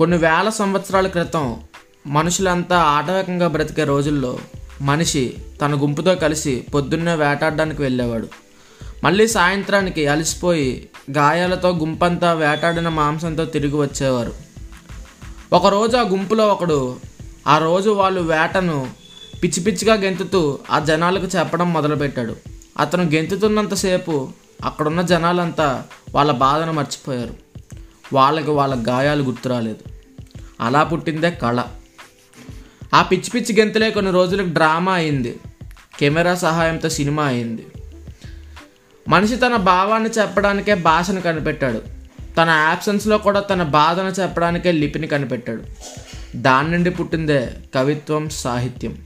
కొన్ని వేల సంవత్సరాల క్రితం మనుషులంతా ఆటవికంగా బ్రతికే రోజుల్లో మనిషి తన గుంపుతో కలిసి పొద్దున్నే వేటాడడానికి వెళ్ళేవాడు. మళ్ళీ సాయంత్రానికి అలసిపోయి గాయాలతో గుంపంతా వేటాడిన మాంసంతో తిరిగి వచ్చేవారు. ఒకరోజు ఆ గుంపులో ఒకడు ఆ రోజు వాళ్ళు వేటను పిచ్చి పిచ్చిగా గెంతుతూ ఆ జనాలకు చెప్పడం మొదలుపెట్టాడు. అతను గెంతుతున్నంతసేపు అక్కడున్న జనాలంతా వాళ్ళ బాధను మర్చిపోయారు. వాళ్ళకి వాళ్ళ గాయాలు గుర్తురాలేదు. అలా పుట్టిందే కళ. ఆ పిచ్చి పిచ్చి గెంతులే కొన్ని రోజులకు డ్రామా అయింది. కెమెరా సహాయంతో సినిమా అయింది. మనిషి తన భావాన్ని చెప్పడానికే భాషను కనిపెట్టాడు. తన యాబ్సెన్స్లో కూడా తన బాధను చెప్పడానికే లిపిని కనిపెట్టాడు. దాని నుండి పుట్టిందే కవిత్వం సాహిత్యం.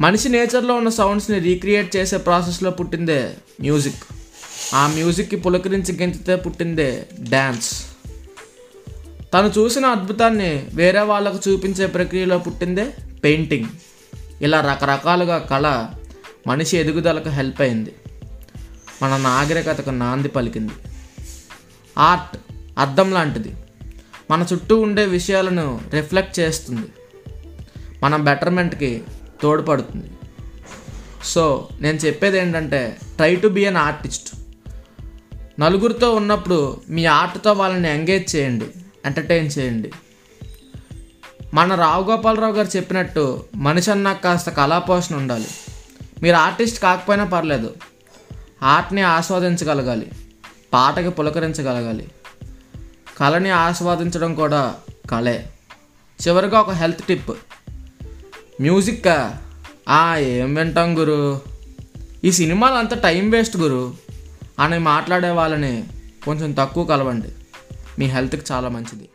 మనిషి నేచర్లో ఉన్న సౌండ్స్ని రీక్రియేట్ చేసే ప్రాసెస్లో పుట్టిందే మ్యూజిక్. ఆ మ్యూజిక్కి పులకరించి గెంతితే పుట్టిందే డ్యాన్స్ తను చూసిన అద్భుతాన్ని వేరే వాళ్ళకు చూపించే ప్రక్రియలో పుట్టిందే పెయింటింగ్. ఇలా రకరకాలుగా కళ మనిషి ఎదుగుదలకు హెల్ప్ అయింది. మన నాగరికతకు నాంది పలికింది. ఆర్ట్ అర్థం లాంటిది. మన చుట్టూ ఉండే విషయాలను రిఫ్లెక్ట్ చేస్తుంది. మన బెటర్మెంట్కి తోడ్పడుతుంది. సో నేను చెప్పేది ఏంటంటే try to be an artist నలుగురితో ఉన్నప్పుడు మీ ఆర్ట్తో వాళ్ళని ఎంగేజ్ చేయండి. ఎంటర్టైన్ చేయండి. మన రావు గోపాలరావు గారు చెప్పినట్టు మనిషి అన్నాక కాస్త కళాపోషణ ఉండాలి. మీరు ఆర్టిస్ట్ కాకపోయినా పర్లేదు. ఆర్ట్ని ఆస్వాదించగలగాలి. పాటకి పులకరించగలగాలి. కళని ఆస్వాదించడం కూడా కళే. చివరిగా ఒక హెల్త్ టిప్. మ్యూజిక్ ఆ ఏం వింటాం గురు? ఈ సినిమాలు అంత టైం వేస్ట్ గురు. అని మాట్లాడే వాళ్ళని కొంచెం తక్కువ కలవండి. మీ హెల్త్కి చాలా మంచిది.